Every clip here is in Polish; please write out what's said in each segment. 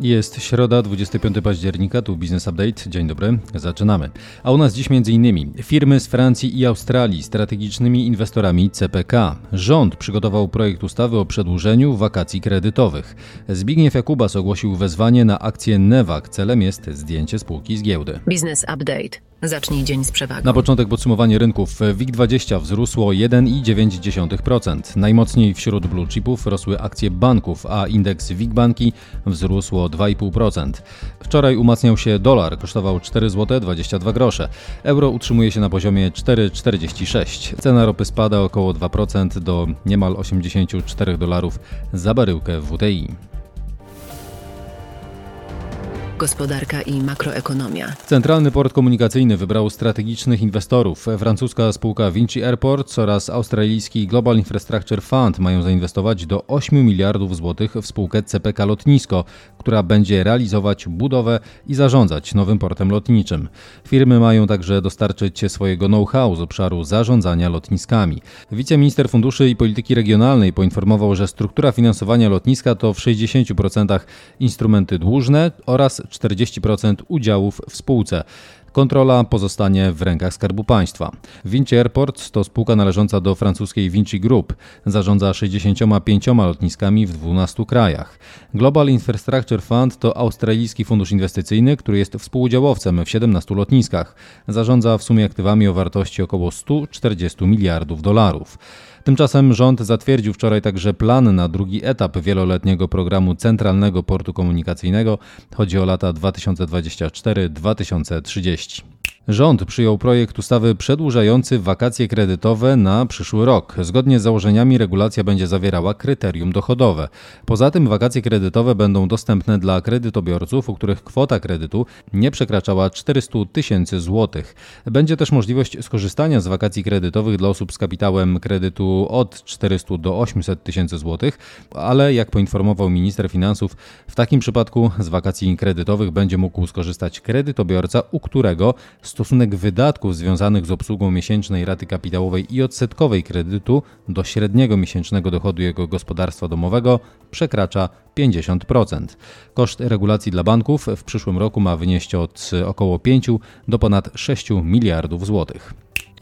Jest środa, 25 października, tu Business Update. Dzień dobry, zaczynamy. A u nas dziś m.in. firmy z Francji i Australii strategicznymi inwestorami CPK. Rząd przygotował projekt ustawy o przedłużeniu wakacji kredytowych. Zbigniew Jakubas ogłosił wezwanie na akcję Newak. Celem jest zdjęcie spółki z giełdy. Business Update. Zacznij dzień z przewagą. Na początek podsumowanie rynków. WIG20 wzrósło 1,9%. Najmocniej wśród blue chipów rosły akcje banków, a indeks WIG Banki wzrósł o 2,5%. Wczoraj umacniał się dolar, kosztował 4 zł 22 grosze. Euro utrzymuje się na poziomie 4,46. Cena ropy spada około 2% do niemal 84 dolarów za baryłkę WTI. Gospodarka i makroekonomia. Centralny Port Komunikacyjny wybrał strategicznych inwestorów. Francuska spółka Vinci Airports oraz australijski Global Infrastructure Fund mają zainwestować do 8 miliardów złotych w spółkę CPK Lotnisko, która będzie realizować budowę i zarządzać nowym portem lotniczym. Firmy mają także dostarczyć swojego know-how z obszaru zarządzania lotniskami. Wiceminister Funduszy i Polityki Regionalnej poinformował, że struktura finansowania lotniska to w 60% instrumenty dłużne oraz 40% udziałów w spółce. Kontrola pozostanie w rękach Skarbu Państwa. Vinci Airport to spółka należąca do francuskiej Vinci Group. Zarządza 65 lotniskami w 12 krajach. Global Infrastructure Fund to australijski fundusz inwestycyjny, który jest współudziałowcem w 17 lotniskach. Zarządza w sumie aktywami o wartości około 140 miliardów dolarów. Tymczasem rząd zatwierdził wczoraj także plan na drugi etap wieloletniego programu Centralnego Portu Komunikacyjnego. Chodzi o lata 2024-2030. Rząd przyjął projekt ustawy przedłużający wakacje kredytowe na przyszły rok. Zgodnie z założeniami regulacja będzie zawierała kryterium dochodowe. Poza tym wakacje kredytowe będą dostępne dla kredytobiorców, u których kwota kredytu nie przekraczała 400 tysięcy złotych. Będzie też możliwość skorzystania z wakacji kredytowych dla osób z kapitałem kredytu od 400 do 800 tysięcy złotych, ale jak poinformował minister finansów, w takim przypadku z wakacji kredytowych będzie mógł skorzystać kredytobiorca, u którego stosunek wydatków związanych z obsługą miesięcznej raty kapitałowej i odsetkowej kredytu do średniego miesięcznego dochodu jego gospodarstwa domowego przekracza 50%. Koszt regulacji dla banków w przyszłym roku ma wynieść od około 5 do ponad 6 miliardów złotych.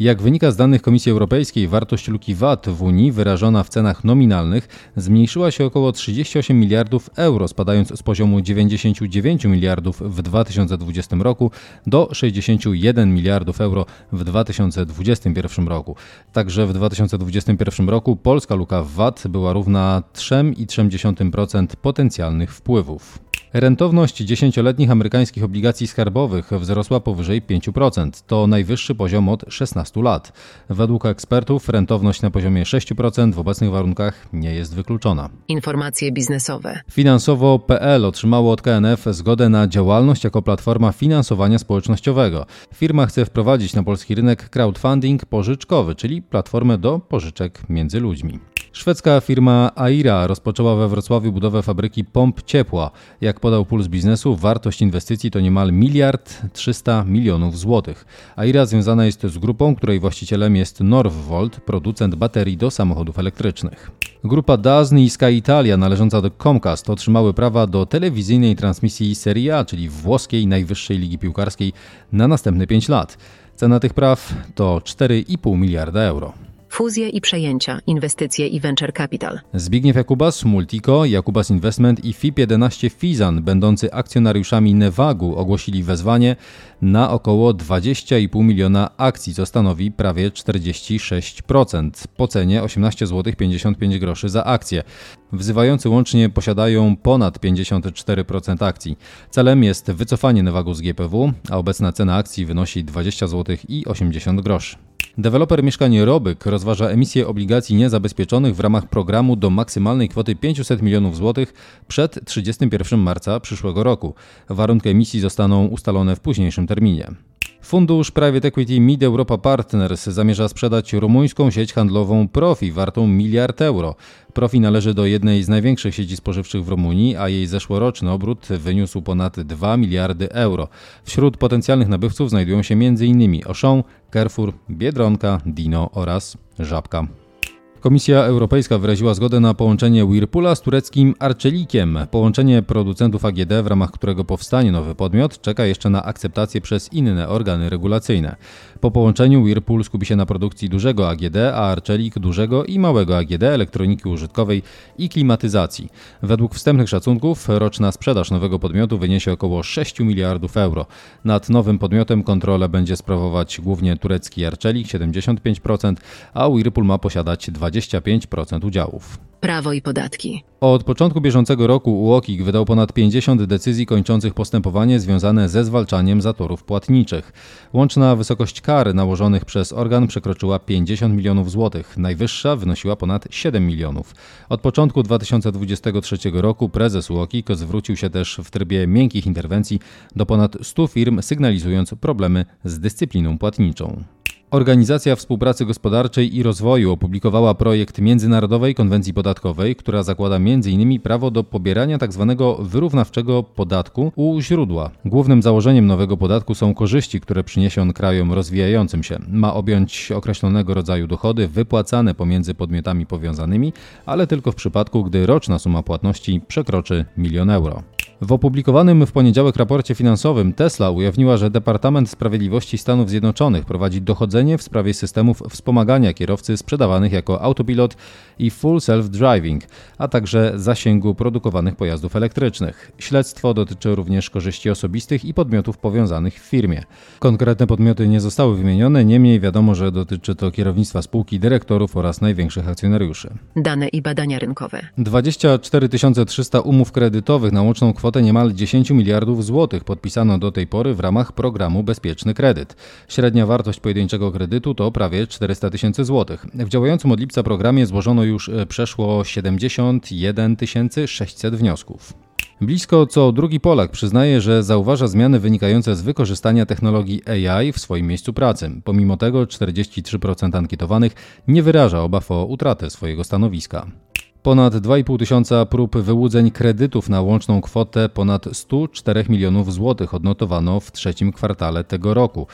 Jak wynika z danych Komisji Europejskiej, wartość luki VAT w Unii wyrażona w cenach nominalnych zmniejszyła się około 38 miliardów euro, spadając z poziomu 99 miliardów w 2020 roku do 61 miliardów euro w 2021 roku. Także w 2021 roku polska luka VAT była równa 3,3% potencjalnych wpływów. Rentowność dziesięcioletnich amerykańskich obligacji skarbowych wzrosła powyżej 5%. To najwyższy poziom od 16 lat. Według ekspertów rentowność na poziomie 6% w obecnych warunkach nie jest wykluczona. Informacje biznesowe. Finansowo.pl otrzymało od KNF zgodę na działalność jako platforma finansowania społecznościowego. Firma chce wprowadzić na polski rynek crowdfunding pożyczkowy, czyli platformę do pożyczek między ludźmi. Szwedzka firma Aira rozpoczęła we Wrocławiu budowę fabryki pomp ciepła. Jak podał Puls Biznesu, wartość inwestycji to niemal miliard 300 milionów złotych. Aira związana jest z grupą, której właścicielem jest Northvolt, producent baterii do samochodów elektrycznych. Grupa DAZN i Sky Italia należąca do Comcast otrzymały prawa do telewizyjnej transmisji Serie A, czyli włoskiej najwyższej ligi piłkarskiej na następne 5 lat. Cena tych praw to 4,5 miliarda euro. Fuzje i przejęcia, inwestycje i venture capital. Zbigniew Jakubas, Multico, Jakubas Investment i FIP11 Fizan, będący akcjonariuszami Nevagu, ogłosili wezwanie na około 20,5 miliona akcji, co stanowi prawie 46%, po cenie 18 zł 55 groszy za akcję. Wzywający łącznie posiadają ponad 54% akcji. Celem jest wycofanie Nevagu z GPW, a obecna cena akcji wynosi 20 zł i 80 groszy. Deweloper mieszkań Robyk rozważa emisję obligacji niezabezpieczonych w ramach programu do maksymalnej kwoty 500 milionów złotych przed 31 marca przyszłego roku. Warunki emisji zostaną ustalone w późniejszym terminie. Fundusz Private Equity Mid Europa Partners zamierza sprzedać rumuńską sieć handlową Profi wartą miliard euro. Profi należy do jednej z największych sieci spożywczych w Rumunii, a jej zeszłoroczny obrót wyniósł ponad 2 miliardy euro. Wśród potencjalnych nabywców znajdują się m.in. Auchan, Carrefour, Biedronka, Dino oraz Żabka. Komisja Europejska wyraziła zgodę na połączenie Whirpoola z tureckim Arçelik'iem. Połączenie producentów AGD, w ramach którego powstanie nowy podmiot, czeka jeszcze na akceptację przez inne organy regulacyjne. Po połączeniu Whirlpool skupi się na produkcji dużego AGD, a Arçelik dużego i małego AGD, elektroniki użytkowej i klimatyzacji. Według wstępnych szacunków roczna sprzedaż nowego podmiotu wyniesie około 6 miliardów euro. Nad nowym podmiotem kontrolę będzie sprawować głównie turecki Arçelik 75%, a Whirlpool ma posiadać 25% udziałów. Prawo i podatki. Od początku bieżącego roku UOKiK wydał ponad 50 decyzji kończących postępowanie związane ze zwalczaniem zatorów płatniczych. Łączna wysokość kar nałożonych przez organ przekroczyła 50 milionów złotych. Najwyższa wynosiła ponad 7 milionów. Od początku 2023 roku prezes UOKiK zwrócił się też w trybie miękkich interwencji do ponad 100 firm, sygnalizując problemy z dyscypliną płatniczą. Organizacja Współpracy Gospodarczej i Rozwoju opublikowała projekt Międzynarodowej Konwencji Podatkowej, która zakłada m.in. prawo do pobierania tzw. Tak wyrównawczego podatku u źródła. Głównym założeniem nowego podatku są korzyści, które przyniesie on krajom rozwijającym się. Ma objąć określonego rodzaju dochody wypłacane pomiędzy podmiotami powiązanymi, ale tylko w przypadku, gdy roczna suma płatności przekroczy milion euro. W opublikowanym w poniedziałek raporcie finansowym Tesla ujawniła, że Departament Sprawiedliwości Stanów Zjednoczonych prowadzi dochodzenie w sprawie systemów wspomagania kierowcy sprzedawanych jako autopilot i full self-driving, a także zasięgu produkowanych pojazdów elektrycznych. Śledztwo dotyczy również korzyści osobistych i podmiotów powiązanych w firmie. Konkretne podmioty nie zostały wymienione, niemniej wiadomo, że dotyczy to kierownictwa spółki, dyrektorów oraz największych akcjonariuszy. Dane i badania rynkowe. 24 300 umów kredytowych na łączną kwotę kwotę niemal 10 miliardów złotych podpisano do tej pory w ramach programu Bezpieczny Kredyt. Średnia wartość pojedynczego kredytu to prawie 400 tysięcy złotych. W działającym od lipca programie złożono już e, przeszło 71 600 wniosków. Blisko co drugi Polak przyznaje, że zauważa zmiany wynikające z wykorzystania technologii AI w swoim miejscu pracy. Pomimo tego 43% ankietowanych nie wyraża obaw o utratę swojego stanowiska. Ponad 2,5 tysiąca prób wyłudzeń kredytów na łączną kwotę ponad 104 milionów złotych odnotowano w trzecim kwartale tego roku.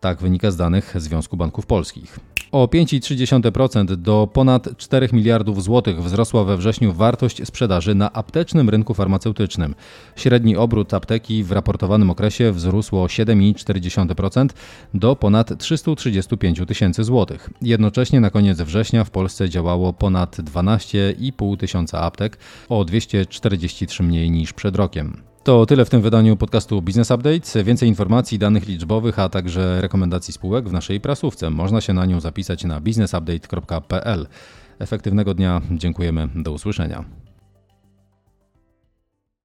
Tak wynika z danych Związku Banków Polskich. O 5,3% do ponad 4 miliardów złotych wzrosła we wrześniu wartość sprzedaży na aptecznym rynku farmaceutycznym. Średni obrót apteki w raportowanym okresie wzrósł o 7,4% do ponad 335 tysięcy złotych. Jednocześnie na koniec września w Polsce działało ponad 12,5 tysiąca aptek, o 243 mniej niż przed rokiem. To tyle w tym wydaniu podcastu Business Update. Więcej informacji, danych liczbowych, a także rekomendacji spółek w naszej prasówce. Można się na nią zapisać na businessupdate.pl. Efektywnego dnia, dziękujemy, do usłyszenia.